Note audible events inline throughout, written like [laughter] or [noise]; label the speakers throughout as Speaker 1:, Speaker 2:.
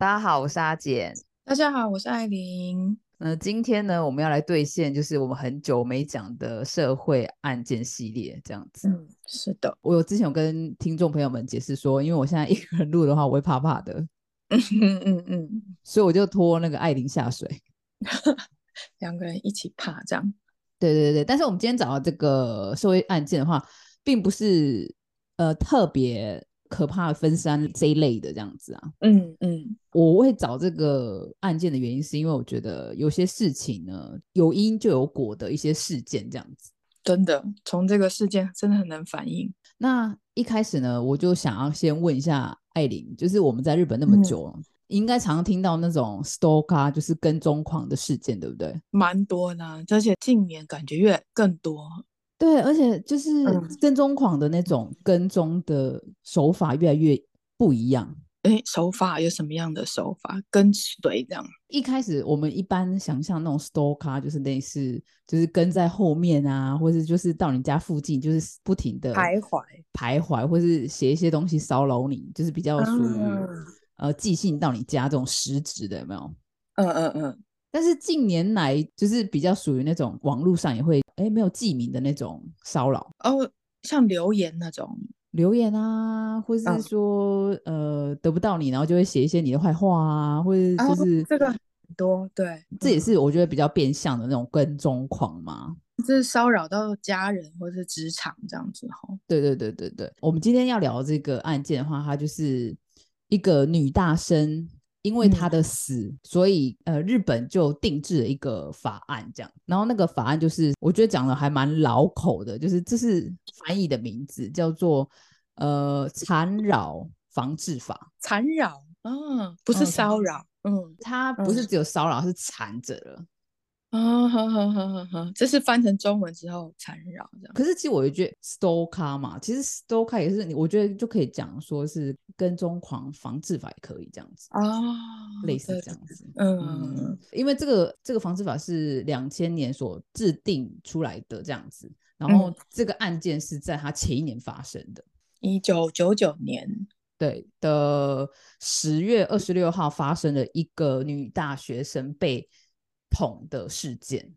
Speaker 1: 大家好，我是阿简。
Speaker 2: 大家好，我是艾琳。
Speaker 1: 那今天呢，我们要来兑现，就是我们很久没讲的社会案件系列，这样子。
Speaker 2: 嗯，是的。
Speaker 1: 我有之前有跟听众朋友们解释说，因为我现在一个人录的话，我会怕怕的。[laughs] 嗯嗯嗯，所以我就拖那个艾琳下水，[laughs]
Speaker 2: 两个人一起怕这样。
Speaker 1: 对对对但是我们今天找到这个社会案件的话，并不是呃特别。可怕的分山这一类的这样子啊，嗯嗯，我会找这个案件的原因，是因为我觉得有些事情呢，有因就有果的一些事件这样子，
Speaker 2: 真的从这个事件真的很能反映。
Speaker 1: 那一开始呢，我就想要先问一下艾琳，就是我们在日本那么久，应该常听到那种 stalker，就是跟踪狂的事件，对不对？
Speaker 2: 蛮多的，而且近年感觉越更多。
Speaker 1: 对，而且就是跟踪狂的那种跟踪的手法越来越不一样。
Speaker 2: 哎，手法有什么样的手法？跟随这样？
Speaker 1: 一开始我们一般想象那种 stalker 就是类似，就是跟在后面啊，或者就是到你家附近，就是不停的
Speaker 2: 徘徊、
Speaker 1: 徘徊，或是写一些东西骚扰你，就是比较属于呃寄信到你家这种实质的，有没有？嗯嗯嗯。但是近年来就是比较属于那种网络上也会。哎，没有记名的那种骚扰。
Speaker 2: 哦，像留言那种。
Speaker 1: 留言啊，或是说呃得不到你，然后就会写一些你的坏话啊，或者就是
Speaker 2: 这个很多，对，
Speaker 1: 这也是我觉得比较变相的那种跟踪狂嘛，
Speaker 2: 就是骚扰到家人或者是职场这样子哈。
Speaker 1: 对对对对对，我们今天要聊这个案件的话，它就是一个女大生。因为他的死，所以呃，日本就定制了一个法案，这样。然后那个法案就是，我觉得讲的还蛮老口的，就是这是翻译的名字，叫做呃缠绕防治法。
Speaker 2: 缠绕，嗯，不是骚扰，
Speaker 1: 嗯，它不是只有骚扰，是缠着了。
Speaker 2: 啊，好好好好好，这是翻成中文之后缠绕这样。
Speaker 1: 可是其实我觉得 stalker 嘛，其实 stalker 也是你，我觉得就可以讲说是跟踪狂防治法也可以这样子啊，类似这样子。嗯，因为这个这个防治法是两千年所制定出来的这样子，然后这个案件是在他前一年发生的，
Speaker 2: 一九九九年
Speaker 1: 对的十月二十六号发生了一个女大学生被。捅的事件，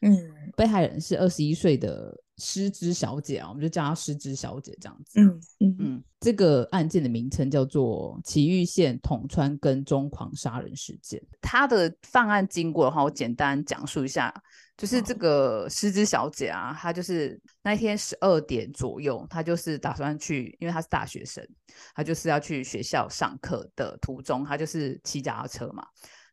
Speaker 1: 嗯，被害人是二十一岁的失之小姐啊，我们就叫她失之小姐这样子。嗯嗯嗯，这个案件的名称叫做埼玉县捅川跟踪狂杀人事件。她的犯案经过的话，我简单讲述一下，就是这个失之小姐啊，她就是那一天十二点左右，她就是打算去，因为她是大学生，她就是要去学校上课的途中，她就是骑脚踏车嘛。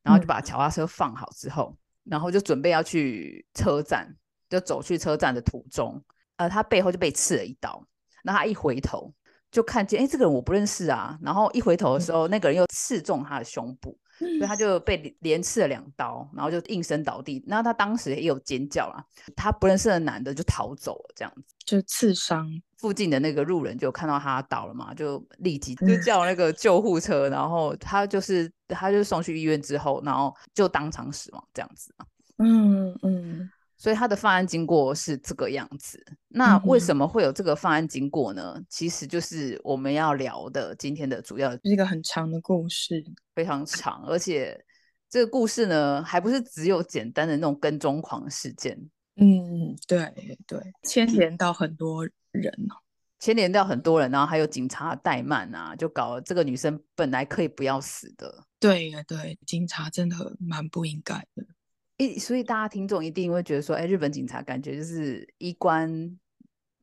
Speaker 1: 然后就把脚踏车放好之后，然后就准备要去车站，就走去车站的途中，呃，他背后就被刺了一刀。那他一回头就看见，哎，这个人我不认识啊。然后一回头的时候，那个人又刺中他的胸部，所以他就被连刺了两刀，然后就应声倒地。然后他当时也有尖叫啊，他不认识的男的就逃走了，这样子
Speaker 2: 就刺伤。
Speaker 1: 附近的那个路人就看到他倒了嘛，就立即就叫那个救护车，然后他就是他就送去医院之后，然后就当场死亡这样子嗯嗯，所以他的犯案经过是这个样子。那为什么会有这个犯案经过呢？其实就是我们要聊的今天的主要，是
Speaker 2: 一个很长的故事，
Speaker 1: 非常长，而且这个故事呢，还不是只有简单的那种跟踪狂事件。
Speaker 2: 嗯，对对，牵连到很多。人哦，
Speaker 1: 牵连到很多人，然后还有警察怠慢啊，就搞这个女生本来可以不要死的。
Speaker 2: 对呀，对，警察真的蛮不应该的。
Speaker 1: 一所以大家听众一定会觉得说，哎，日本警察感觉就是衣冠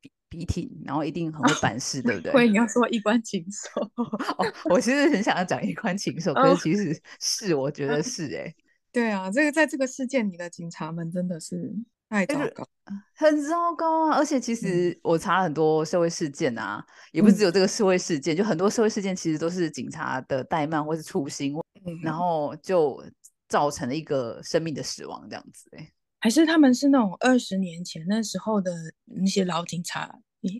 Speaker 1: 笔笔挺，然后一定很会办事，对不对？
Speaker 2: 会，你要说衣冠禽兽 [laughs]
Speaker 1: 哦，我其实很想要讲衣冠禽兽，可是其实是我觉得是哎，
Speaker 2: 对啊，这个在这个事件里的警察们真的是。太糟糕，
Speaker 1: 很糟糕啊！而且其实我查了很多社会事件啊，也不只有这个社会事件，就很多社会事件其实都是警察的怠慢或是粗心，然后就造成了一个生命的死亡这样子。哎，
Speaker 2: 还是他们是那种二十年前那时候的那些老警察，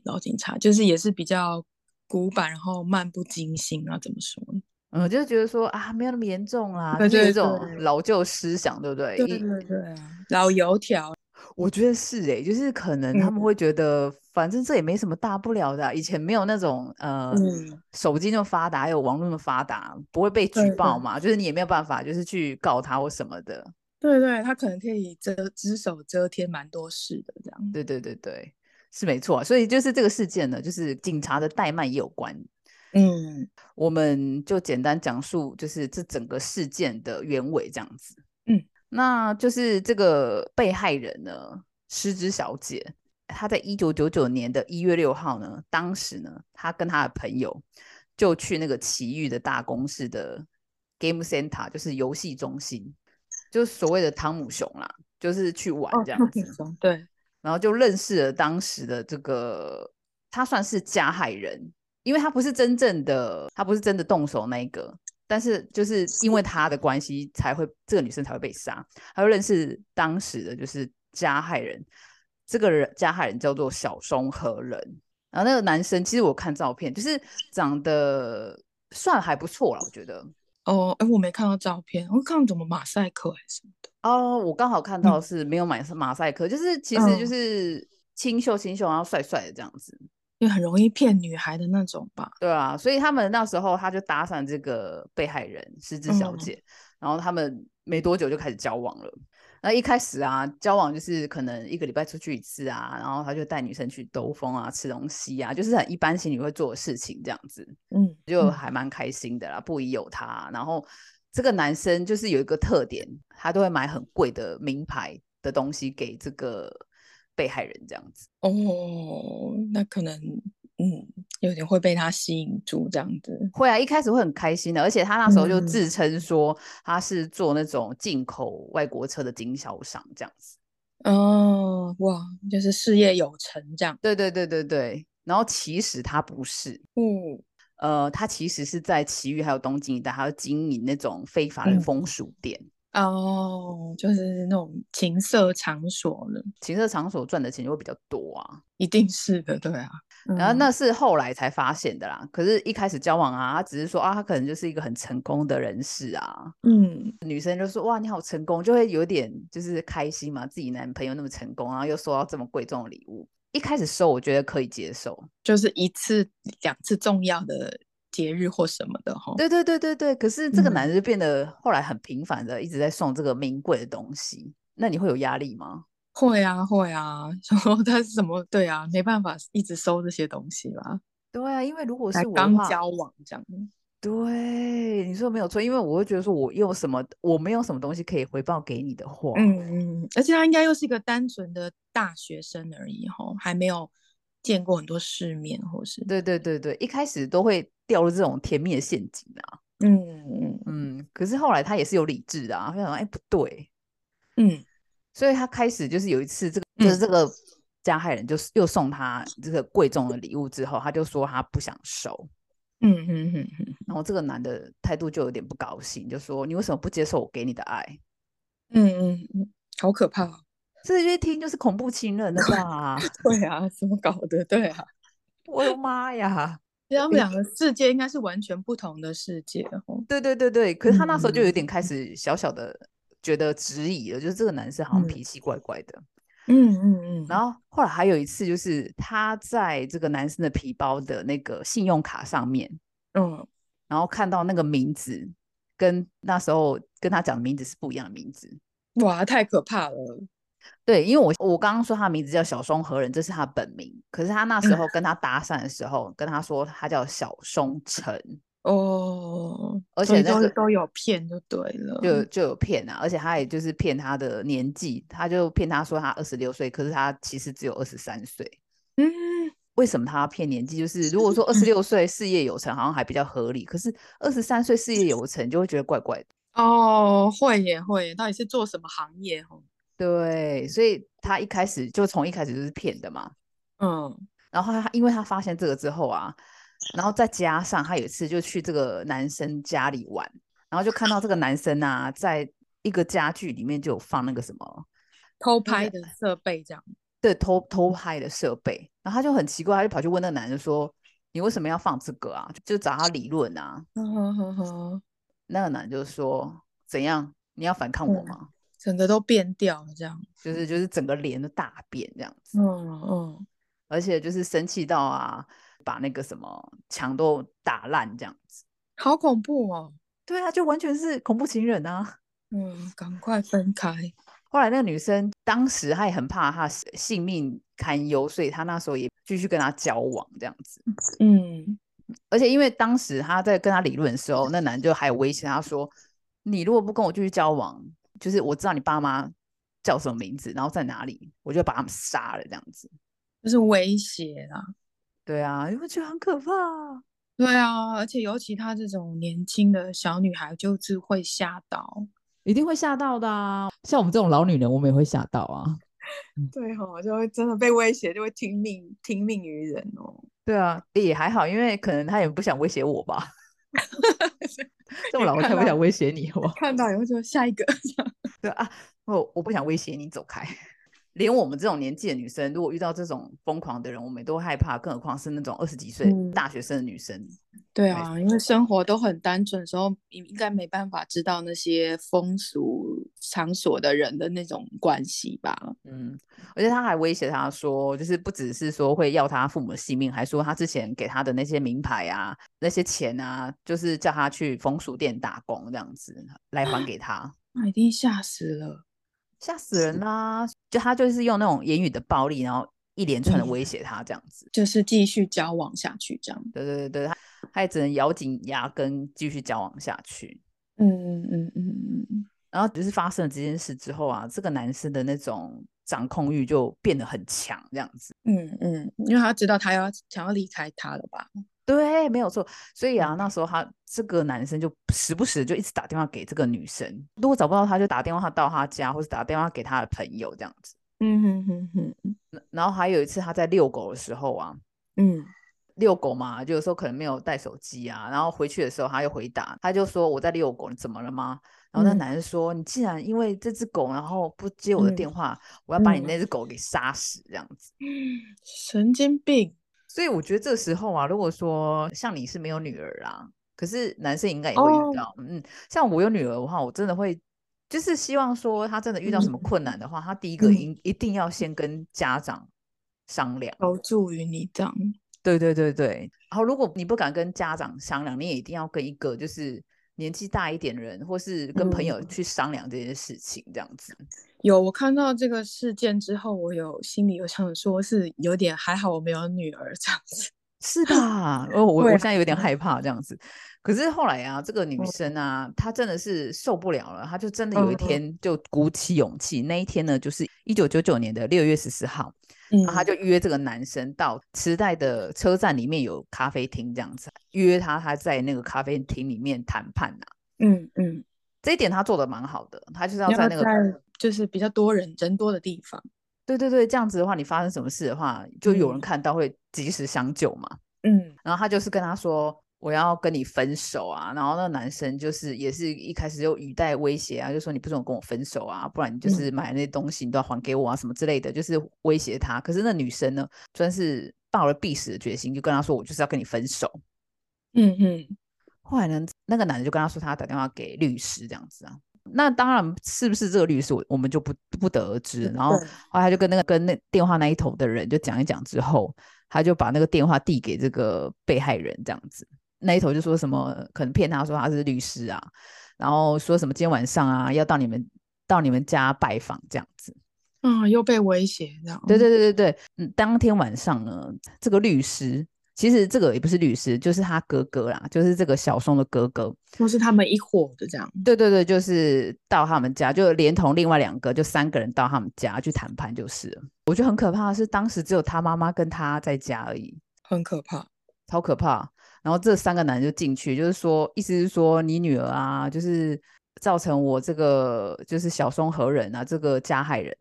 Speaker 2: 老警察就是也是比较古板，然后漫不经心啊？怎么说呢？
Speaker 1: 嗯，就是觉得说啊，没有那么严重啦，就是这种老旧思想，对不对？
Speaker 2: 对对对啊，老油条。
Speaker 1: 我觉得是哎，就是可能他们会觉得，反正这也没什么大不了的。以前没有那种呃手机那么发达，还有网络那么发达，不会被举报嘛？就是你也没有办法，就是去告他或什么的。
Speaker 2: 对对，他可能可以遮只手遮天，蛮多事的这样。
Speaker 1: 对对对对，是没错。所以就是这个事件呢，就是警察的怠慢也有关。嗯，我们就简单讲述，就是这整个事件的原委这样子。嗯，那就是这个被害人呢，失之小姐，她在一九九九年的一月六号呢，当时呢，她跟她的朋友就去那个奇遇的大公司的 Game Center，就是游戏中心。就是所谓的汤姆熊啦，就是去玩这样子，
Speaker 2: 对，
Speaker 1: 然后就认识了当时的这个，他算是加害人，因为他不是真正的，他不是真的动手那一个，但是就是因为他的关系才会这个女生才会被杀，他就认识当时的就是加害人，这个人加害人叫做小松和人，然后那个男生其实我看照片就是长得算还不错了，我觉得。
Speaker 2: 哦，哎，我没看到照片，我看怎么马赛克还是什么的。
Speaker 1: 哦，我刚好看到是没有买马赛克，就是其实就是清秀清秀，然后帅帅的这样子，
Speaker 2: 因为很容易骗女孩的那种吧。
Speaker 1: 对啊，所以他们那时候他就搭上这个被害人狮子小姐，然后他们没多久就开始交往了。那一开始啊，交往就是可能一个礼拜出去一次啊，然后他就带女生去兜风啊、吃东西啊，就是很一般情侣会做的事情这样子，嗯，就还蛮开心的啦，不疑有他。然后这个男生就是有一个特点，他都会买很贵的名牌的东西给这个被害人这样子。
Speaker 2: 哦，那可能。嗯，有点会被他吸引住，这样子
Speaker 1: 会啊，一开始会很开心的，而且他那时候就自称说他是做那种进口外国车的经销商，这样子。
Speaker 2: 哦，哇，就是事业有成这样。
Speaker 1: 对对对对对，然后其实他不是，嗯，呃，他其实是在奇遇还有东京一带，还要经营那种非法的风俗店。
Speaker 2: 哦，就是那种情色场所了，
Speaker 1: 情色场所赚的钱就会比较多啊，
Speaker 2: 一定是的，对啊。
Speaker 1: 然后那是后来才发现的啦，可是一开始交往啊，他只是说啊，他可能就是一个很成功的人士啊，嗯，女生就说哇，你好成功，就会有点就是开心嘛，自己男朋友那么成功，然后又收到这么贵重的礼物，一开始收我觉得可以接受，
Speaker 2: 就是一次两次重要的。节日或什么的哈，
Speaker 1: 对对对对对。可是这个男人变得后来很频繁的一直在送这个名贵的东西，那你会有压力吗？
Speaker 2: 会啊会啊，[laughs] 说他是什么？对啊，没办法一直收这些东西吧。
Speaker 1: 对啊，因为如果是我
Speaker 2: 刚交往这样，
Speaker 1: 对你说没有错，因为我会觉得说我有什么我没有什么东西可以回报给你的话，
Speaker 2: 嗯嗯，而且他应该又是一个单纯的大学生而已哈，还没有。见过很多世面，或是
Speaker 1: 对对对对，一开始都会掉入这种甜蜜的陷阱啊。嗯嗯嗯。可是后来他也是有理智的啊，他想哎不对，嗯，所以他开始就是有一次这个就是这个加害人就是又送他这个贵重的礼物之后，他就说他不想收。嗯嗯嗯嗯。然后这个男的态度就有点不高兴，就说你为什么不接受我给你的爱？
Speaker 2: 嗯嗯嗯，好可怕。
Speaker 1: 这一听就是恐怖情人的吧？[laughs]
Speaker 2: 对啊，怎么搞的？对啊，[laughs]
Speaker 1: 我的妈呀！
Speaker 2: 他们两个世界应该是完全不同的世界
Speaker 1: 哦。对对对对，可是他那时候就有点开始小小的觉得质疑了，就是这个男生好像脾气怪怪的。嗯嗯嗯。然后后来还有一次，就是他在这个男生的皮包的那个信用卡上面，嗯，然后看到那个名字跟那时候跟他讲的名字是不一样的名字。
Speaker 2: 哇，太可怕了！
Speaker 1: 对，因为我我刚刚说他名字叫小松和人，这是他本名。可是他那时候跟他搭讪的时候，跟他说他叫小松成
Speaker 2: 哦，而且都都有骗就对了，
Speaker 1: 就就有骗啊，而且他也就是骗他的年纪，他就骗他说他二十六岁，可是他其实只有二十三岁。嗯，为什么他要骗年纪？就是如果说二十六岁事业有成，好像还比较合理，可是二十三岁事业有成就会觉得怪怪的。
Speaker 2: 哦，会也会，到底是做什么行业？哦。
Speaker 1: 对，所以他一开始就从一开始就是骗的嘛，嗯，然后他因为他发现这个之后啊，然后再加上他有一次就去这个男生家里玩，然后就看到这个男生啊，在一个家具里面就有放那个什么
Speaker 2: 偷拍的设备，这样，
Speaker 1: 对，偷偷拍的设备，然后他就很奇怪，他就跑去问那个男人说：“你为什么要放这个啊？”就找他理论啊，那个男就说：“怎样？你要反抗我吗？”
Speaker 2: 整个都变掉了，这样，
Speaker 1: 就是就是整个脸都大变这样子。嗯嗯，而且就是生气到啊，把那个什么墙都打烂这样子，
Speaker 2: 好恐怖哦。
Speaker 1: 对啊，就完全是恐怖情人啊。
Speaker 2: 嗯，赶快分开。
Speaker 1: 后来那个女生当时她也很怕她性命堪忧，所以她那时候也继续跟他交往这样子。嗯，而且因为当时她在跟他理论的时候，那男就还有威胁她说：“你如果不跟我继续交往，就是我知道你爸妈叫什么名字，然后在哪里，我就把他们杀了。”这样子，
Speaker 2: 就是威胁啦。
Speaker 1: 对啊，因为觉得很可怕。
Speaker 2: 对啊，而且尤其她这种年轻的小女孩，就是会吓到。
Speaker 1: 一定会吓到的啊！像我们这种老女人，我们也会吓到啊。[laughs]
Speaker 2: 对哦，就会真的被威胁，就会听命听命于人哦。
Speaker 1: 对啊，也还好，因为可能他也不想威胁我吧。[laughs] 这么老我才不想威胁你，我
Speaker 2: 看到以后就下一个。
Speaker 1: 对啊，我我不想威胁你，走开。连我们这种年纪的女生，如果遇到这种疯狂的人，我们都害怕，更何况是那种二十几岁大学生的女生。
Speaker 2: 对啊，因为生活都很单纯的时候，应应该没办法知道那些风俗场所的人的那种关系吧。
Speaker 1: 嗯，而且他还威胁他说，就是不只是说会要他父母的性命，还说他之前给他的那些名牌啊、那些钱啊，就是叫他去风俗店打工这样子来还给他。
Speaker 2: 那一定吓死了。
Speaker 1: 吓死人啦！就他就是用那种言语的暴力，然后一连串的威胁他，这样子，
Speaker 2: 就是继续交往下去，这样。
Speaker 1: 对对对对，他他也只能咬紧牙根继续交往下去。
Speaker 2: 嗯嗯嗯嗯嗯。
Speaker 1: 然后只是发生了这件事之后啊，这个男生的那种掌控欲就变得很强，这样子。
Speaker 2: 嗯嗯，因为他知道他要想要离开他了吧。
Speaker 1: 对，没有错。所以啊，那时候他这个男生就时不时就一直打电话给这个女生，如果找不到他，就打电话到他家，或者打电话给他的朋友这样子。嗯哼哼哼。然后还有一次他在遛狗的时候啊，嗯，遛狗嘛，就有时候可能没有带手机啊，然后回去的时候他又回答，他就说我在遛狗，你怎么了吗？然后那男生说，你既然因为这只狗，然后不接我的电话，我要把你那只狗给杀死，这样子。
Speaker 2: 神经病。
Speaker 1: 所以我觉得这时候啊，如果说像你是没有女儿啊，可是男生应该也会遇到，嗯，像我有女儿的话，我真的会就是希望说他真的遇到什么困难的话，他第一个一一定要先跟家长商量，
Speaker 2: 求助于你这样。
Speaker 1: 对对对对，然后如果你不敢跟家长商量，你也一定要跟一个就是年纪大一点的人，或是跟朋友去商量这件事情，这样子。
Speaker 2: 有我看到这个事件之后，我有心里有想说，是有点还好我没有女儿这样子，[laughs]
Speaker 1: 是吧？哦，我我现在有点害怕这样子。可是后来啊，这个女生啊，她真的是受不了了，她就真的有一天就鼓起勇气。那一天呢，就是一九九九年的六月十四号，然后她就约这个男生到磁带的车站里面有咖啡厅这样子，约他他在那个咖啡厅里面谈判呐。嗯嗯，这一点他做的蛮好的，他就是要在那个。
Speaker 2: 就是比较多人人多的地方，
Speaker 1: 对对对，这样子的话，你发生什么事的话，就有人看到会及时相救嘛。嗯，然后他就是跟他说我要跟你分手啊，然后那个男生就是也是一开始就语带威胁啊，就说你不准跟我分手啊，不然你就是买那些东西你都要还给我啊什么之类的，就是威胁他。可是那女生呢，真是抱了必死的决心，就跟他说我就是要跟你分手。嗯嗯，后来呢，那个男的就跟他说他打电话给律师这样子啊。那当然是不是这个律师，我我们就不不得而知。然后后来他就跟那个跟那电话那一头的人就讲一讲之后，他就把那个电话递给这个被害人，这样子那一头就说什么可能骗他说他是律师啊，然后说什么今天晚上啊要到你们到你们家拜访这样子，
Speaker 2: 嗯，又被威胁这样。
Speaker 1: 对对对对对，嗯，当天晚上呢，这个律师。其实这个也不是律师，就是他哥哥啦，就是这个小松的哥哥，
Speaker 2: 都是他们一伙的这样。
Speaker 1: 对对对，就是到他们家，就连同另外两个，就三个人到他们家去谈判，就是。我觉得很可怕的是，当时只有他妈妈跟他在家而已，
Speaker 2: 很可怕，
Speaker 1: 超可怕。然后这三个男人就进去，就是说，意思是说，你女儿啊，就是造成我这个就是小松和人啊，这个加害人。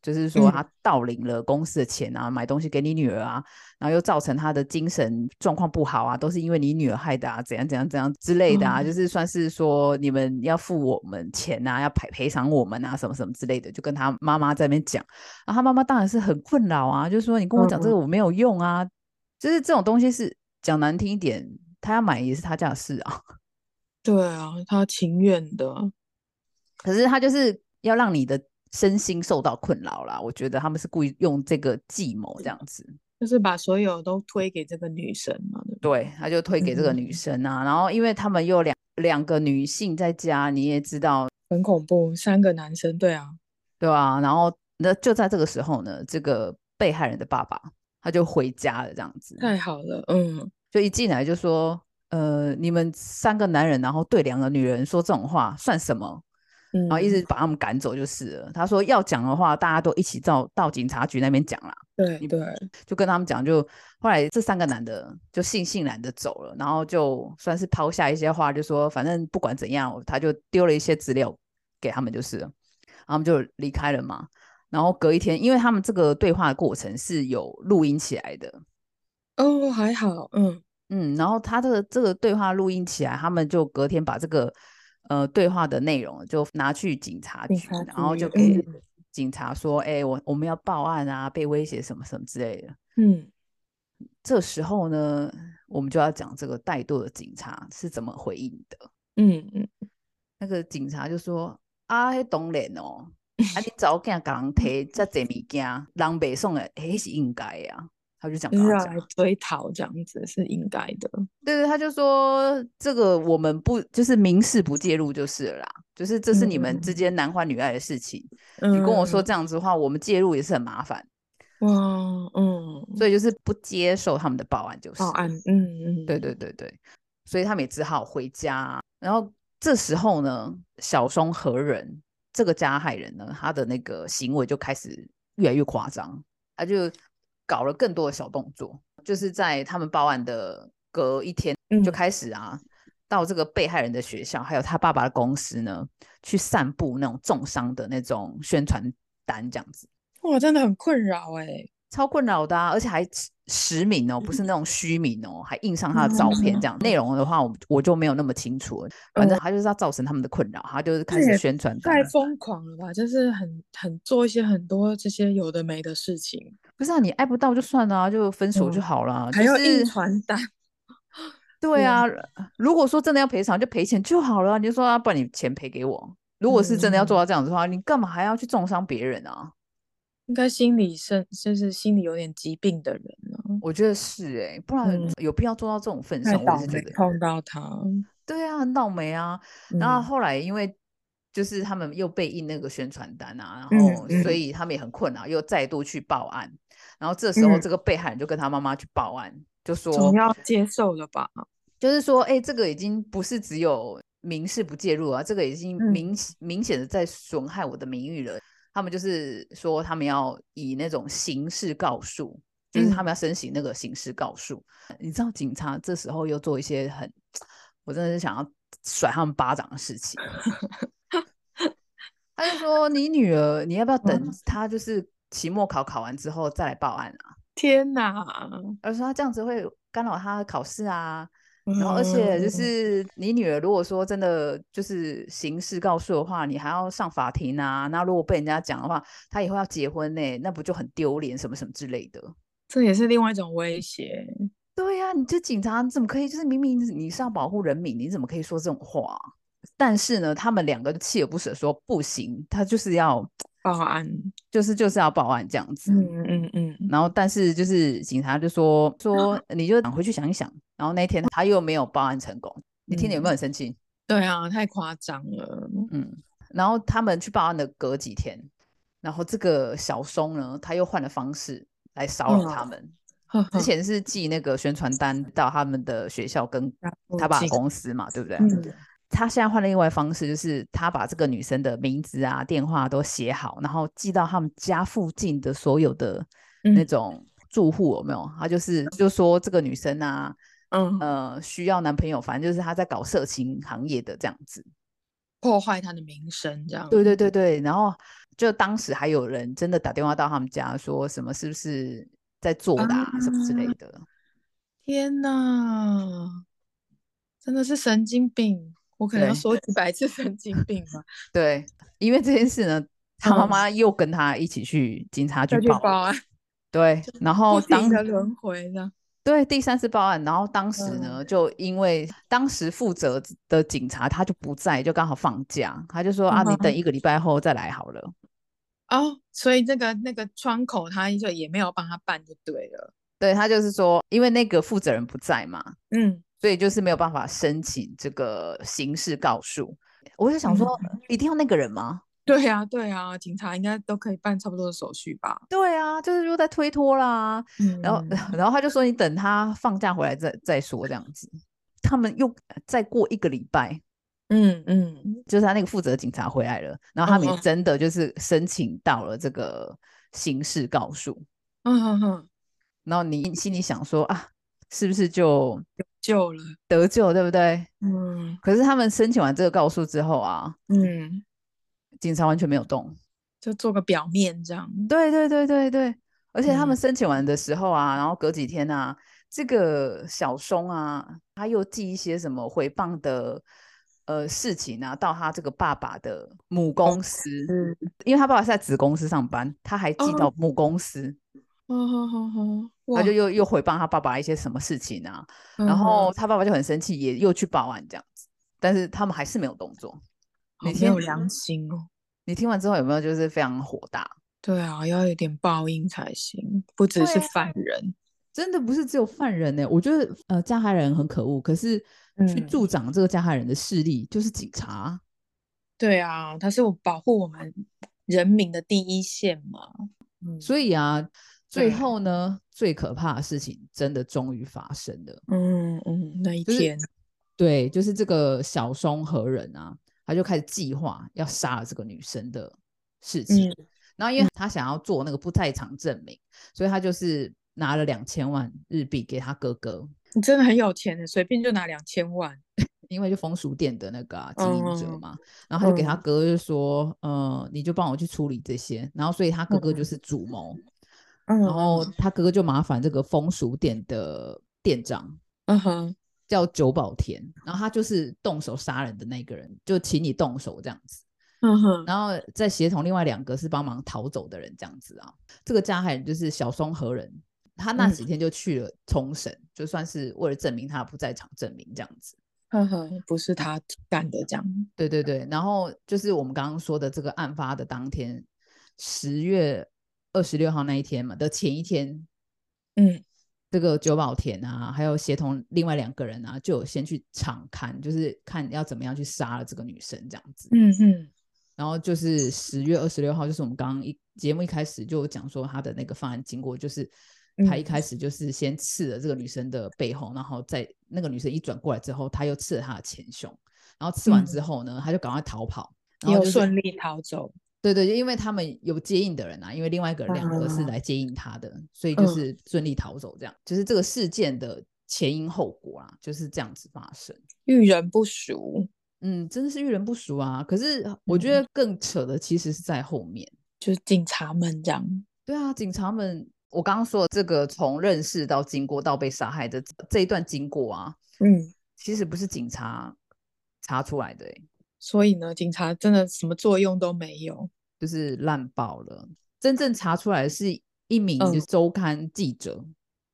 Speaker 1: 就是说，他盗领了公司的钱啊，买东西给你女儿啊，然后又造成他的精神状况不好啊，都是因为你女儿害的啊，怎样怎样怎样之类的啊，就是算是说你们要付我们钱啊，要赔赔偿我们啊，什么什么之类的，就跟他妈妈在那边讲，然后他妈妈当然是很困扰啊，就是说你跟我讲这个我没有用啊，就是这种东西是讲难听一点，他要买也是他家的事啊，
Speaker 2: 对啊，他情愿的，
Speaker 1: 可是他就是。要让你的身心受到困扰啦。我觉得他们是故意用这个计谋这样子，
Speaker 2: 就是把所有都推给这个女生嘛。
Speaker 1: 对，他就推给这个女生啊。然后因为他们又两两个女性在家，你也知道
Speaker 2: 很恐怖，三个男生，对啊，
Speaker 1: 对啊。然后那就在这个时候呢，这个被害人的爸爸他就回家了，这样子。
Speaker 2: 太好了，嗯，
Speaker 1: 就一进来就说。呃，你们三个男人，然后对两个女人说这种话算什么？然后一直把他们赶走就是了。他说要讲的话，大家都一起到到警察局那边讲啦。
Speaker 2: 对对，
Speaker 1: 就跟他们讲，就后来这三个男的就悻悻然的走了，然后就算是抛下一些话，就说反正不管怎样，他就丢了一些资料给他们就是了，然后他们就离开了嘛。然后隔一天，因为他们这个对话的过程是有录音起来的。
Speaker 2: 哦，还好，嗯。
Speaker 1: 嗯，然后他的这个对话录音起来，他们就隔天把这个呃对话的内容就拿去警察局，然后就给警察说：“哎，我我们要报案啊，被威胁什么什么之类的。”
Speaker 2: 嗯，
Speaker 1: 这时候呢，我们就要讲这个带队的警察是怎么回应的。
Speaker 2: 嗯嗯，
Speaker 1: 那个警察就说：“啊，迄当然哦，[laughs] 啊，你早间甲人提这这物件，人背送的，迄是应该呀。”他就讲，
Speaker 2: 他来追讨这样子是应该的。
Speaker 1: 对对，他就说这个我们不就是民事不介入就是了啦，就是这是你们之间男欢女爱的事情。你跟我说这样子的话，我们介入也是很麻烦。
Speaker 2: 哇，嗯，
Speaker 1: 所以就是不接受他们的报案，就是
Speaker 2: 报案。嗯嗯，
Speaker 1: 对对对对，所以他们也只好回家。然后这时候呢，小松和人这个加害人呢，他的那个行为就开始越来越夸张，他就。搞了更多的小动作，就是在他们报案的隔一天就开始啊，到这个被害人的学校，还有他爸爸的公司呢，去散布那种重伤的那种宣传单，这样子。
Speaker 2: 哇，真的很困扰哎。
Speaker 1: 超困扰的啊，而且还实名哦，不是那种虚名哦，还印上他的照片，这样内容的话，我我就没有那么清楚。反正他就是要造成他们的困扰，他就是开始宣传。
Speaker 2: 太疯狂了吧？就是很很做一些很多这些有的没的事情。
Speaker 1: 不是啊，你爱不到就算了，就分手就好了。
Speaker 2: 还要印传单？
Speaker 1: 对啊，如果说真的要赔偿，就赔钱就好了。你就说啊，把你钱赔给我。如果是真的要做到这样子的话，你干嘛还要去重伤别人啊？
Speaker 2: 应该心理生就是心理有点疾病的人呢，
Speaker 1: 我觉得是哎，不然有必要做到这种份上。我是觉得
Speaker 2: 碰到他，
Speaker 1: 对啊，很倒霉啊。然后后来因为就是他们又被印那个宣传单啊，然后所以他们也很困扰，又再度去报案。然后这时候这个被害人就跟他妈妈去报案，就说
Speaker 2: 总要接受了吧？[laughs]
Speaker 1: 就是说，哎，这个已经不是只有民事不介入啊，这个已经明明显的在损害我的名誉了。他们就是说，他们要以那种刑事告诉，就是他们要申请那个刑事告诉。你知道，警察这时候又做一些很，我真的是想要甩他们巴掌的事情。[laughs] 他就说：“你女儿，你要不要等她就是期末考考完之后再来报案啊？”
Speaker 2: 天哪！
Speaker 1: 而说他这样子会干扰他的考试啊。然后，而且就是你女儿，如果说真的就是刑事告诉的话，你还要上法庭啊。那如果被人家讲的话，她以后要结婚呢，那不就很丢脸什么什么之类的？
Speaker 2: 这也是另外一种威胁。
Speaker 1: 对呀，你这警察怎么可以？就是明明你是要保护人民，你怎么可以说这种话？但是呢，他们两个锲而不舍说不行，他就是要。
Speaker 2: 报案
Speaker 1: 就是就是要报案这样子，
Speaker 2: 嗯嗯嗯，
Speaker 1: 然后但是就是警察就说说 [laughs] 你就回去想一想，然后那天他又没有报案成功，你听你有没有很生气？
Speaker 2: 对啊，太夸张了，
Speaker 1: 嗯，然后他们去报案的隔几天，然后这个小松呢，他又换了方式来骚扰他们，[laughs] 之前是寄那个宣传单到他们的学校跟他爸公司嘛，对不对？他现在换了另外方式，就是他把这个女生的名字啊、电话都写好，然后寄到他们家附近的所有的那种住户，有没有？他就是就说这个女生啊，
Speaker 2: 嗯
Speaker 1: 呃，需要男朋友，反正就是他在搞色情行业的这样子，
Speaker 2: 破坏他的名声，这样。
Speaker 1: 对对对对，然后就当时还有人真的打电话到他们家，说什么是不是在做的什么之类的。
Speaker 2: 天哪，真的是神经病。我可能要说几百次神经病吧。[laughs]
Speaker 1: 对，因为这件事呢，他妈妈又跟他一起去警察局报
Speaker 2: 案。
Speaker 1: 对，然后当
Speaker 2: 的轮回呢？
Speaker 1: 对，第三次报案，然后当时呢，就因为当时负责的警察他就不在，就刚好放假，他就说啊，你等一个礼拜后再来好了。
Speaker 2: 哦，所以这个那个窗口他就也没有帮他办就对了。
Speaker 1: 对他就是说，因为那个负责人不在嘛，
Speaker 2: 嗯，
Speaker 1: 所以就是没有办法申请这个刑事告诉。我就想说，一定要那个人吗？
Speaker 2: 对呀，对呀，警察应该都可以办差不多的手续吧？
Speaker 1: 对啊，就是又在推脱啦。然后，然后他就说：“你等他放假回来再再说这样子。”他们又再过一个礼拜，
Speaker 2: 嗯嗯，
Speaker 1: 就是他那个负责警察回来了，然后他们也真的就是申请到了这个刑事告诉。
Speaker 2: 嗯哼哼。
Speaker 1: 然后你心里想说啊，是不是就
Speaker 2: 得救了？
Speaker 1: 得救，对不对？
Speaker 2: 嗯。
Speaker 1: 可是他们申请完这个告诉之后啊，
Speaker 2: 嗯。
Speaker 1: 警察完全没有动，
Speaker 2: 就做个表面这样。
Speaker 1: 对对对对对，而且他们申请完的时候啊，然后隔几天啊，这个小松啊，他又寄一些什么回谤的呃事情啊，到他这个爸爸的母公司，嗯，因为他爸爸是在子公司上班，他还寄到母公司，
Speaker 2: 嗯哼哼哼，
Speaker 1: 他就又又回谤他爸爸一些什么事情啊，然后他爸爸就很生气，也又去报案这样子，但是他们还是没有动作。
Speaker 2: 你没有良心哦！
Speaker 1: 你听完之后有没有就是非常火大？
Speaker 2: 对啊，要有点报应才行，不只是犯人，
Speaker 1: 真的不是只有犯人呢。我觉得呃，加害人很可恶，可是去助长这个加害人的势力就是警察。
Speaker 2: 对啊，他是我保护我们人民的第一线嘛。
Speaker 1: 嗯所以啊，最后呢，最可怕的事情真的终于发生了。
Speaker 2: 嗯嗯，那一天，
Speaker 1: 对，就是这个小松和人啊。他就开始计划要杀了这个女生的事情，然后因为他想要做那个不在场证明，所以他就是拿了两千万日币给他哥哥。
Speaker 2: 你真的很有钱的，随便就拿两千万，[laughs]
Speaker 1: 因为就风俗店的那个经营者嘛。然后他就给他哥哥就说：“呃，你就帮我去处理这些。”然后所以他哥哥就是主谋，然后他哥哥就麻烦这个风俗店的店长。
Speaker 2: 嗯哼。
Speaker 1: 叫久保田，然后他就是动手杀人的那个人，就请你动手这样子，
Speaker 2: 嗯哼，
Speaker 1: 然后再协同另外两个是帮忙逃走的人这样子啊。这个加害人就是小松和人，他那几天就去了冲绳，就算是为了证明他不在场证明这样子，
Speaker 2: 嗯哼，不是他干的这样。
Speaker 1: 对对对，然后就是我们刚刚说的这个案发的当天，十月二十六号那一天嘛的前一天，
Speaker 2: 嗯。
Speaker 1: 这个久保田啊，还有协同另外两个人啊，就有先去场看，就是看要怎么样去杀了这个女生这样子。
Speaker 2: 嗯嗯。
Speaker 1: 然后就是十月二十六号，就是我们刚刚一节目一开始就讲说他的那个方案经过，就是他一开始就是先刺了这个女生的背后，然后在那个女生一转过来之后，他又刺了她的前胸，然后刺完之后呢，他就赶快逃跑，然后
Speaker 2: 顺利逃走。
Speaker 1: 对对，因为他们有接应的人啊，因为另外一个两个是来接应他的，所以就是顺利逃走。这样就是这个事件的前因后果啊，就是这样子发生。
Speaker 2: 遇人不淑，
Speaker 1: 嗯，真的是遇人不淑啊。可是我觉得更扯的其实是在后面，
Speaker 2: 就是警察们这样。
Speaker 1: 对啊，警察们，我刚刚说的这个从认识到经过到被杀害的这一段经过啊，
Speaker 2: 嗯，
Speaker 1: 其实不是警察查出来的哎。
Speaker 2: 所以呢，警察真的什么作用都没有，
Speaker 1: 就是烂爆了。真正查出来是一名周刊记者，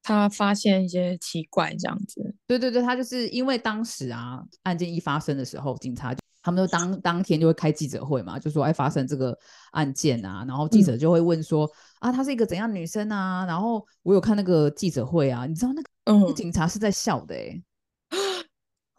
Speaker 2: 他发现一些奇怪这样子。
Speaker 1: 对对对，他就是因为当时啊，案件一发生的时候，警察他们就当当天就会开记者会嘛，就说哎发生这个案件啊，然后记者就会问说啊，她是一个怎样女生啊？然后我有看那个记者会啊，你知道那个嗯，警察是在笑的哎。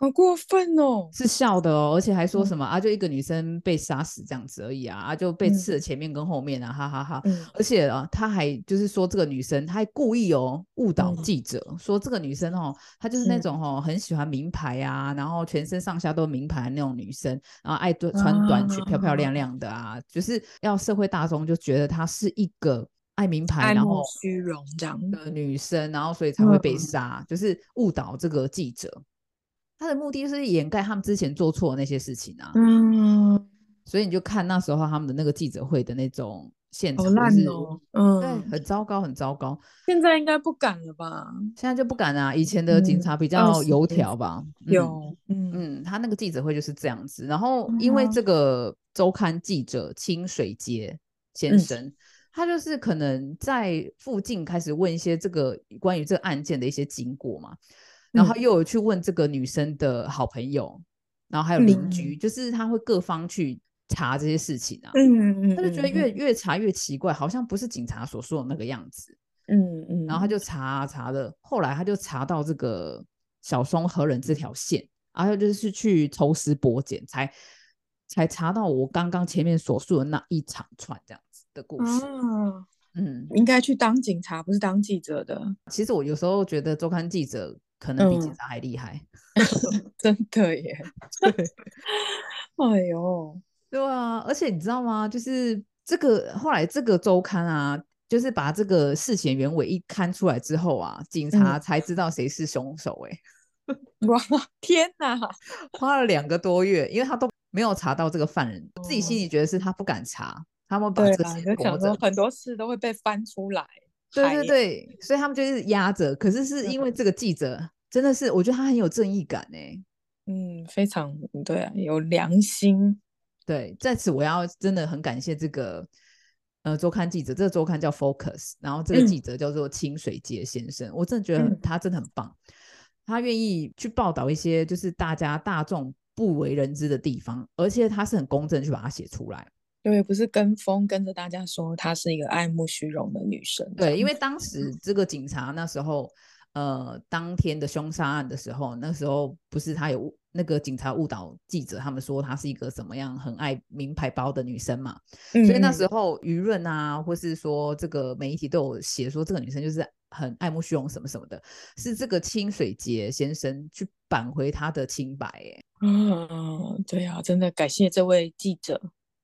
Speaker 2: 好过分哦！
Speaker 1: 是笑的哦，而且还说什么啊？就一个女生被杀死这样子而已啊，啊就被刺了前面跟后面啊，哈哈哈。而且啊，他还就是说这个女生，他还故意哦误导记者，说这个女生哦，她就是那种哦很喜欢名牌啊，然后全身上下都名牌那种女生，然后爱穿短裙漂漂亮亮的啊，就是要社会大众就觉得她是一个爱名牌然后
Speaker 2: 虚荣这样
Speaker 1: 的女生，然后所以才会被杀，就是误导这个记者。他的目的就是掩盖他们之前做错的那些事情啊，
Speaker 2: 嗯，
Speaker 1: 所以你就看那时候他们的那个记者会的那种现场，
Speaker 2: 烂哦，
Speaker 1: 嗯，对，很糟糕，很糟糕。
Speaker 2: 现在应该不敢了吧？
Speaker 1: 现在就不敢啊。以前的警察比较油条吧？
Speaker 2: 有，
Speaker 1: 嗯嗯，他那个记者会就是这样子。然后因为这个周刊记者清水节先生，他就是可能在附近开始问一些这个关于这个案件的一些经过嘛，然后又有去问这个女生的好朋友，然后还有邻居，就是他会各方去查这些事情啊。嗯嗯他就觉得越越查越奇怪，好像不是警察所说的那个样子。嗯嗯。然后他就查查的，后来他就查到这个小松和人这条线，然后就是去抽丝剥茧，才才查到我刚刚前面所述的那一长串这样子。的故事，
Speaker 2: 嗯，应该去当警察，不是当记者的。
Speaker 1: 其实我有时候觉得周刊记者可能比警察还厉害，[laughs]
Speaker 2: 真的耶。对，哎呦，
Speaker 1: 对啊，而且你知道吗？就是这个后来这个周刊啊，就是把这个事情原委一刊出来之后啊，警察才知道谁是凶手。哎，[laughs]
Speaker 2: 哇，天哪，[laughs]
Speaker 1: 花了两个多月，因为他都没有查到这个犯人，自己心里觉得是他不敢查。他们把这些
Speaker 2: 想说很多事都会被翻出来，
Speaker 1: 对对对，所以他们就是压着。可是是因为这个记者真的是，我觉得他很有正义感呢。
Speaker 2: 嗯，非常对啊，有良心。
Speaker 1: 对，在此我要真的很感谢这个呃周刊记者，这个周刊叫 Focus，然后这个记者叫做清水杰先生，我真的觉得他真的很棒，他愿意去报道一些就是大家大众不为人知的地方，而且他是很公正去把它写出来。
Speaker 2: 对，不是跟风跟着大家说她是一个爱慕虚荣的女生。
Speaker 1: 对，因为当时这个警察那时候，呃，当天的凶杀案的时候，那时候不是他有那个警察误导记者，他们说她是一个怎么样很爱名牌包的女生嘛。所以那时候舆论啊，或是说这个媒体都有写说这个女生就是很爱慕虚荣什么什么的。是这个清水节先生去扳回她的清白。哎，
Speaker 2: 嗯，对啊，真的感谢这位记者。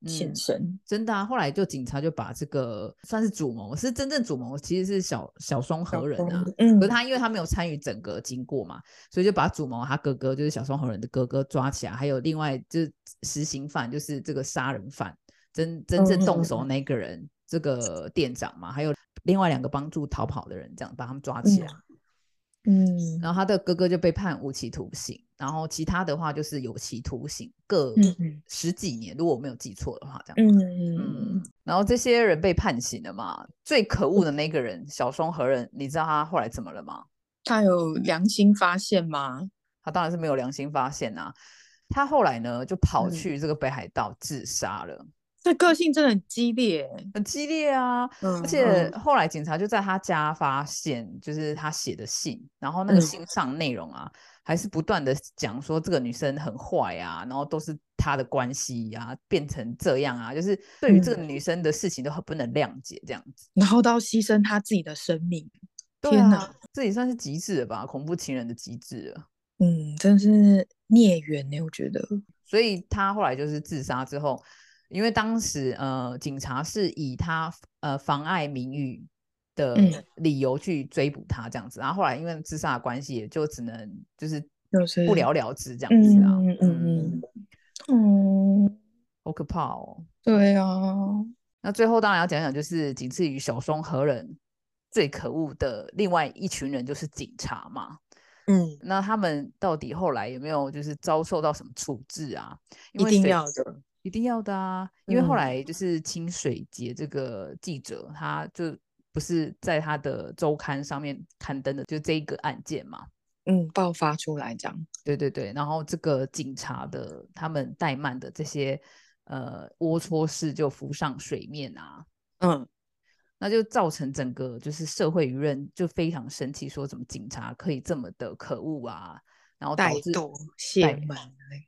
Speaker 2: 现身
Speaker 1: 真的啊！后来就警察就把这个算是主谋，是真正主谋其实是小小松和人啊。嗯，可是他因为他没有参与整个经过嘛，所以就把主谋他哥哥就是小松和人的哥哥抓起来，还有另外就是实行犯就是这个杀人犯真真正动手那个人这个店长嘛，还有另外两个帮助逃跑的人，这样把他们抓起来。嗯，然后他的哥哥就被判无期徒刑，然后其他的话就是有期徒刑，各十几年，如果我没有记错的话，这样。嗯嗯。然后这些人被判刑了嘛？最可恶的那个人小松和人，你知道他后来怎么了吗？
Speaker 2: 他有良心发现吗？
Speaker 1: 他当然是没有良心发现啊！他后来呢，就跑去这个北海道自杀了。
Speaker 2: 这个性真的很激烈，
Speaker 1: 很激烈啊！而且后来警察就在他家发现，就是他写的信，然后那个信上内容啊，还是不断的讲说这个女生很坏啊，然后都是她的关系啊，变成这样啊，就是对于这个女生的事情都很不能谅解这样子，
Speaker 2: 然后到牺牲她自己的生命，
Speaker 1: 天哪，这也算是极致了吧？恐怖情人的极致了，
Speaker 2: 嗯，真是孽缘呢，我觉得。
Speaker 1: 所以他后来就是自杀之后。因为当时呃，警察是以他呃妨碍名誉的理由去追捕他这样子，然后后来因为自杀的关系，也就只能就是不了了之这样子啊。嗯嗯嗯，嗯好可怕哦。
Speaker 2: 对啊。
Speaker 1: 那最后当然要讲讲，就是仅次于小松和人最可恶的另外一群人，就是警察嘛。嗯。那他们到底后来有没有就是遭受到什么处置啊？
Speaker 2: 一定要的。
Speaker 1: 一定要的啊，因为后来就是清水节这个记者，他就不是在他的周刊上面刊登的，就这一个案件嘛，
Speaker 2: 嗯，爆发出来这样，
Speaker 1: 对对对，然后这个警察的他们怠慢的这些呃龌龊事就浮上水面啊，嗯，那就造成整个就是社会舆论就非常生气，说怎么警察可以这么的可恶啊。然后导致
Speaker 2: 泄满，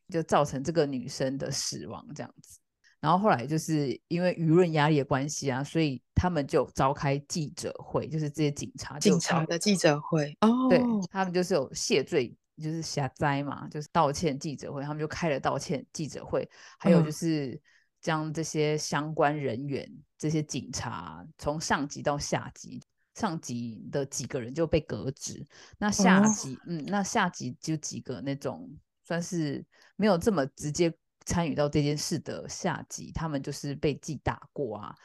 Speaker 1: 就造成这个女生的死亡这样子。然后后来就是因为舆论压力的关系啊，所以他们就召开记者会，就是这些警察
Speaker 2: 警察的记者会。哦，
Speaker 1: 对他们就是有谢罪，就是下灾嘛，就是道歉记者会，他们就开了道歉记者会，还有就是将这些相关人员，这些警察从上级到下级。上级的几个人就被革职，那下级，嗯，那下级就几个那种算是没有这么直接参与到这件事的下级，他们就是被记打过啊，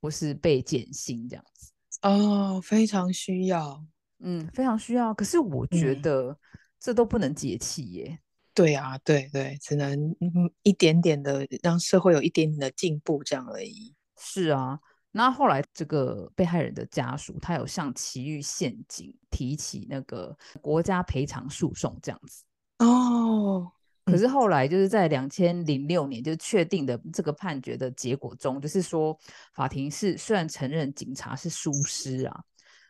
Speaker 1: 或是被减薪这样子。
Speaker 2: 哦，非常需要，
Speaker 1: 嗯，非常需要。可是我觉得这都不能解气耶。
Speaker 2: 对啊，对对，只能一点点的让社会有一点点的进步这样而已。
Speaker 1: 是啊。那后来这个被害人的家属，他有向奇遇陷阱提起那个国家赔偿诉讼这样子。
Speaker 2: 哦。
Speaker 1: 可是后来就是在两千零六年就确定的这个判决的结果中，就是说法庭是虽然承认警察是疏失啊，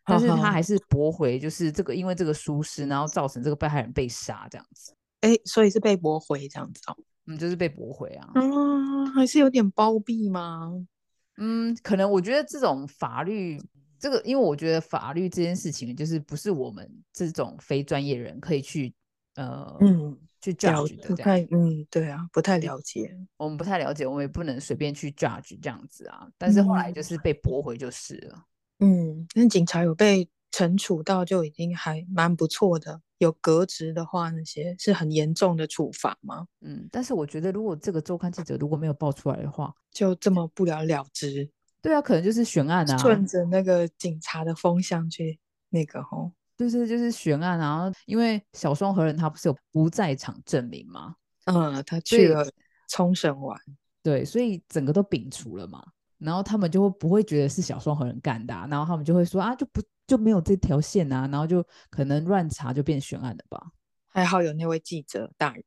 Speaker 1: 但是他还是驳回，就是这个因为这个疏失，然后造成这个被害人被杀这样子。
Speaker 2: 哎，所以是被驳回这样子哦。
Speaker 1: 嗯，就是被驳回啊。
Speaker 2: 嗯，还是有点包庇吗？
Speaker 1: 嗯，可能我觉得这种法律，这个因为我觉得法律这件事情，就是不是我们这种非专业人可以去呃嗯。去 judge 的，
Speaker 2: 不太，嗯，对啊，不太了解，
Speaker 1: 我们不太了解，我们也不能随便去 judge 这样子啊。但是后来就是被驳回就是了。
Speaker 2: 嗯，那警察有被惩处到就已经还蛮不错的。有革职的话，那些是很严重的处罚吗？
Speaker 1: 嗯，但是我觉得如果这个周刊记者如果没有爆出来的话，
Speaker 2: 就这么不了了之。
Speaker 1: 对啊，可能就是悬案啊，
Speaker 2: 顺着那个警察的风向去那个吼。
Speaker 1: 就是就是悬案，然后因为小双和人他不是有不在场证明吗？
Speaker 2: 嗯，他去了冲绳玩，
Speaker 1: 对，所以整个都摒除了嘛。然后他们就会不会觉得是小双和人干的，然后他们就会说啊，就不就没有这条线啊，然后就可能乱查就变悬案了吧？
Speaker 2: 还好有那位记者大人，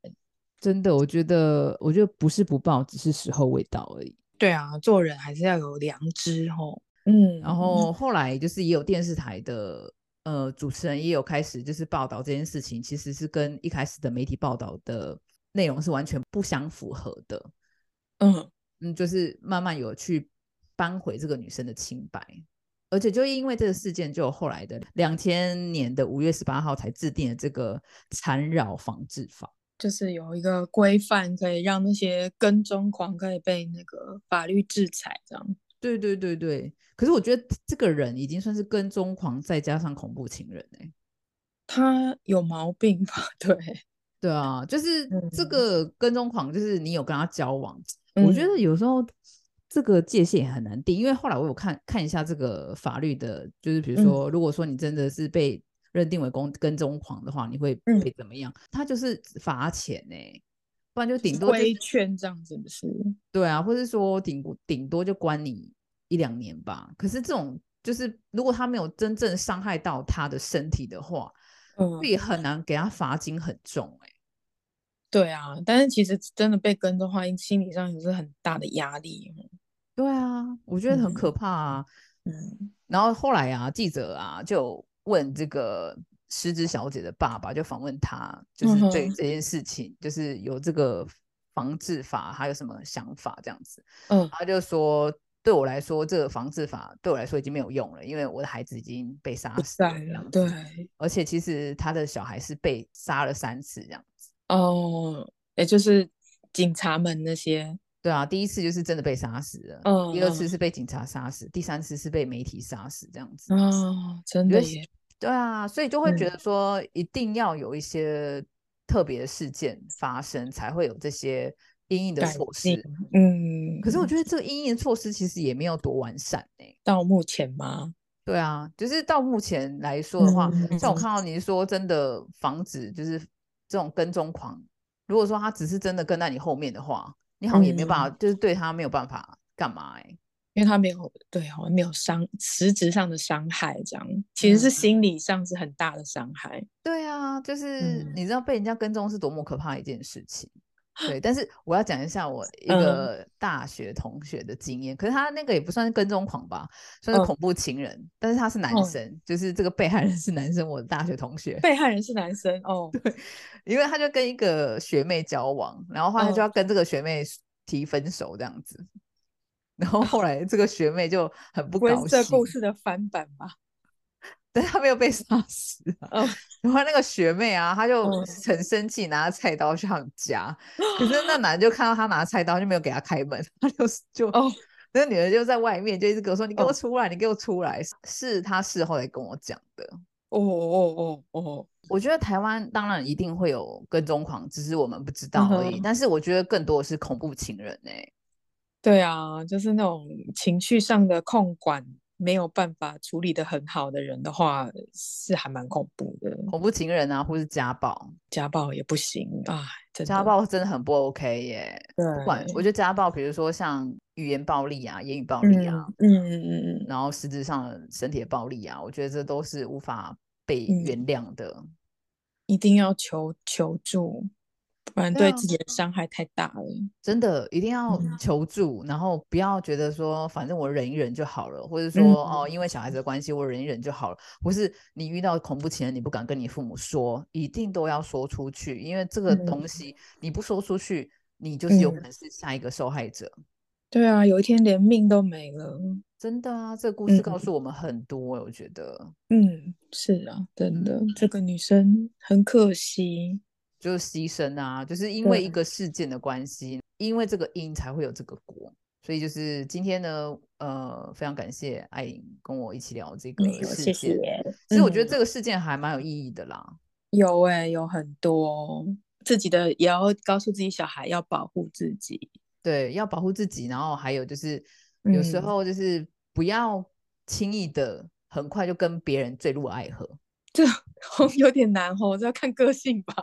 Speaker 1: 真的，我觉得我觉得不是不报，只是时候未到而已。
Speaker 2: 对啊，做人还是要有良知吼。
Speaker 1: 嗯，然后后来就是也有电视台的。呃，主持人也有开始就是报道这件事情，其实是跟一开始的媒体报道的内容是完全不相符合的。嗯嗯，就是慢慢有去扳回这个女生的清白，而且就因为这个事件，就后来的两千年的五月十八号才制定了这个缠绕防治法，
Speaker 2: 就是有一个规范，可以让那些跟踪狂可以被那个法律制裁，这样。
Speaker 1: 对对对对，可是我觉得这个人已经算是跟踪狂，再加上恐怖情人哎，
Speaker 2: 他有毛病吧？[laughs] 对
Speaker 1: 对啊，就是这个跟踪狂，就是你有跟他交往，我觉得有时候这个界限很难定，因为后来我有看看一下这个法律的，就是比如说，如果说你真的是被认定为跟跟踪狂的话，你会被怎么样？他就是罚钱哎。不然就顶多
Speaker 2: 规劝这样子不是？
Speaker 1: 对啊，或是说顶顶多就关你一两年吧。可是这种就是如果他没有真正伤害到他的身体的话，嗯，也很难给他罚金很重哎。
Speaker 2: 对啊，但是其实真的被跟的话，心理上也是很大的压力。
Speaker 1: 对啊，我觉得很可怕啊。嗯，然后后来啊，记者啊就问这个。失之小姐的爸爸就访问他，就是对这件事情，就是有这个防治法，还有什么想法这样子。嗯，他就说，对我来说，这个防治法对我来说已经没有用了，因为我的孩子已经被杀死了。
Speaker 2: 对，
Speaker 1: 而且其实他的小孩是被杀了三次这样子。
Speaker 2: 哦，也就是警察们那些。
Speaker 1: 对啊，第一次就是真的被杀死了，嗯，第二次是被警察杀死，第三次是被媒体杀死这样子。
Speaker 2: 哦，真的。
Speaker 1: 对啊，所以就会觉得说，一定要有一些特别的事件发生，才会有这些阴影的措施。嗯，可是我觉得这个阴影措施其实也没有多完善呢。
Speaker 2: 到目前吗？
Speaker 1: 对啊，就是到目前来说的话，像我看到你说真的防止就是这种跟踪狂，如果说他只是真的跟在你后面的话，你好像也没有办法，就是对他没有办法干嘛哎。
Speaker 2: 因为他没有对，好像没有伤实质上的伤害，这样其实是心理上是很大的伤害。
Speaker 1: 对啊，就是你知道被人家跟踪是多么可怕一件事情。对，但是我要讲一下我一个大学同学的经验，可是他那个也不算是跟踪狂吧，算是恐怖情人，但是他是男生，就是这个被害人是男生，我的大学同学。
Speaker 2: 被害人是男生哦，
Speaker 1: 对，因为他就跟一个学妹交往，然后后来就要跟这个学妹提分手这样子。然后后来这个学妹就很不高兴。
Speaker 2: 这故事的翻版吧，[laughs]
Speaker 1: 但他没有被杀死。嗯，[laughs] 然后那个学妹啊，她就很生气，拿着菜刀去他们家。可是那男的就看到她拿菜刀，就没有给她开门。他就就哦，那个女的就在外面，就一直跟我说：“你给我出来，你给我出来。”是他事后来跟我讲的。
Speaker 2: 哦哦哦哦，
Speaker 1: 我觉得台湾当然一定会有跟踪狂，只是我们不知道而已。但是我觉得更多的是恐怖情人哎。
Speaker 2: 对啊，就是那种情绪上的控管没有办法处理的很好的人的话，是还蛮恐怖的。
Speaker 1: 恐怖情人啊，或是家暴，
Speaker 2: 家暴也不行啊。
Speaker 1: 家暴真的很不 OK 耶。
Speaker 2: 对，
Speaker 1: 我觉得家暴，比如说像语言暴力啊，言语暴力
Speaker 2: 啊，嗯嗯嗯嗯，
Speaker 1: 然后实质上身体的暴力啊，我觉得这都是无法被原谅的，
Speaker 2: 一定要求求助。不然对自己的伤害太大了，
Speaker 1: 真的一定要求助，然后不要觉得说反正我忍一忍就好了，或者说哦因为小孩子的关系我忍一忍就好了。不是你遇到恐怖情人，你不敢跟你父母说，一定都要说出去，因为这个东西你不说出去，你就是有可能是下一个受害者。
Speaker 2: 对啊，有一天连命都没了，
Speaker 1: 真的啊！这个故事告诉我们很多，我觉得，
Speaker 2: 嗯，是啊，真的，这个女生很可惜。
Speaker 1: 就是牺牲啊，就是因为一个事件的关系，因为这个因才会有这个果，所以就是今天呢，呃，非常感谢艾琳跟我一起聊这个事件。其实我觉得这个事件还蛮有意义的啦。
Speaker 2: 有哎，有很多自己的也要告诉自己小孩要保护自己，
Speaker 1: 对，要保护自己。然后还有就是有时候就是不要轻易的很快就跟别人坠入爱河，
Speaker 2: 这 [laughs] 有点难哦，这要看个性吧。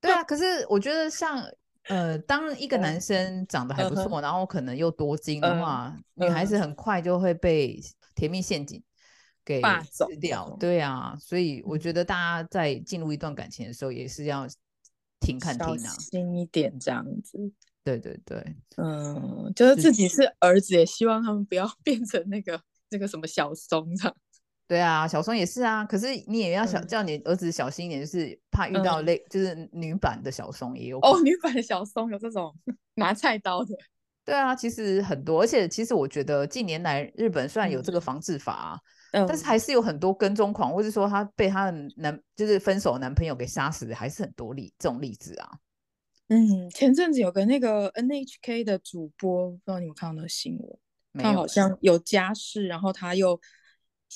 Speaker 1: 对啊，可是我觉得像呃，当一个男生长得还不错，然后可能又多金的话，女孩子很快就会被甜蜜陷阱给吃掉。对啊，所以我觉得大家在进入一段感情的时候，也是要停看听啊，
Speaker 2: 小心一点这样子。
Speaker 1: 对对对，
Speaker 2: 嗯，就是自己是儿子，也希望他们不要 [laughs] 变成那个那个什么小松这样。
Speaker 1: 对啊，小松也是啊，可是你也要小叫你儿子小心一点，就是怕遇到类就是女版的小松也有
Speaker 2: 哦，女版的小松有这种拿菜刀的。
Speaker 1: 对啊，其实很多，而且其实我觉得近年来日本虽然有这个防治法，但是还是有很多跟踪狂，或者说他被她的男就是分手男朋友给杀死的，还是很多例这种例子啊。
Speaker 2: 嗯，前阵子有个那个 NHK 的主播，不知道你们看到那个新闻，他好像有家室，然后他又。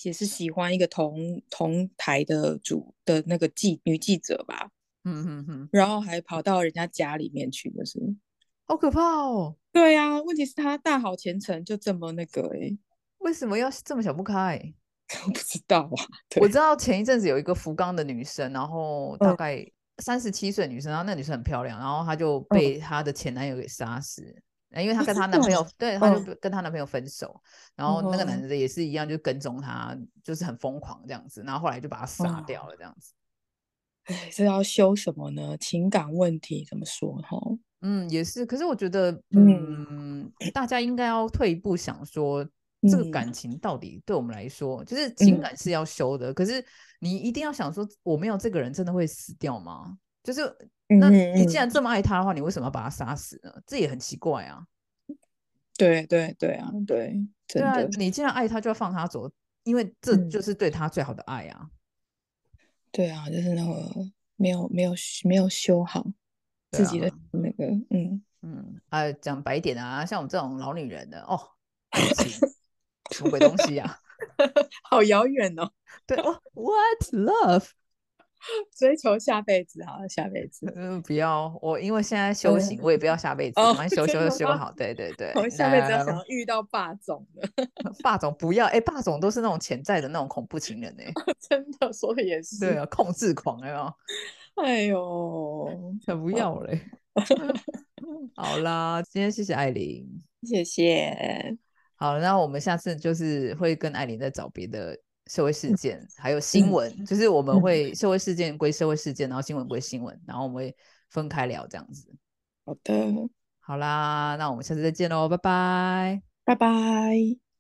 Speaker 2: 也是喜欢一个同同台的主的那个记女记者吧，嗯哼哼，然后还跑到人家家里面去，就是
Speaker 1: 好可怕哦。
Speaker 2: 对呀，问题是他大好前程就这么那个哎，
Speaker 1: 为什么要这么想不开？
Speaker 2: 我 [laughs] 不知道啊。
Speaker 1: 我知道前一阵子有一个福冈的女生，然后大概三十七岁女生，然后那女生很漂亮，然后她就被她的前男友给杀死。因为她跟她男朋友，对，她就跟她男朋友分手，然后那个男的也是一样，就跟踪她，就是很疯狂这样子，然后后来就把她杀掉了这样子。
Speaker 2: 哎，这要修什么呢？情感问题怎么说哈？
Speaker 1: 嗯，也是。可是我觉得，嗯，大家应该要退一步想说，这个感情到底对我们来说，就是情感是要修的。可是你一定要想说，我没有这个人，真的会死掉吗？就是。那你既然这么爱他的话，你为什么要把他杀死呢？这也很奇怪啊。
Speaker 2: 对对对啊，对，对啊，
Speaker 1: 你既然爱他，就要放他走，因为这就是对他最好的爱啊。
Speaker 2: 对啊，就是那个没有没有没有修好自己的那个，嗯
Speaker 1: 嗯，啊，讲白点啊，像我们这种老女人的哦，什么鬼东西啊？[laughs]
Speaker 2: 好遥远哦。
Speaker 1: 对哦，What love？
Speaker 2: 追求下辈子好了，下辈子
Speaker 1: 嗯，不要我，因为现在修行，我也不要下辈子，我们修修修好，对对对。[laughs]
Speaker 2: 我下辈子要想要遇到霸总的，[laughs]
Speaker 1: 霸总不要，哎，霸总都是那种潜在的那种恐怖情人哎，[laughs]
Speaker 2: 真的说的也是，
Speaker 1: 对啊，控制狂哎呦，
Speaker 2: 哎呦，
Speaker 1: 才不要嘞。好啦，今天谢谢艾琳，
Speaker 2: 谢谢。
Speaker 1: 好，那我们下次就是会跟艾琳再找别的。社会事件还有新闻，就是我们会。社会事件归社会事件，然后新闻归新闻，然后我们会分开聊这样子。
Speaker 2: 好的，
Speaker 1: 好啦，那我们下次再见喽，拜拜，
Speaker 2: 拜拜。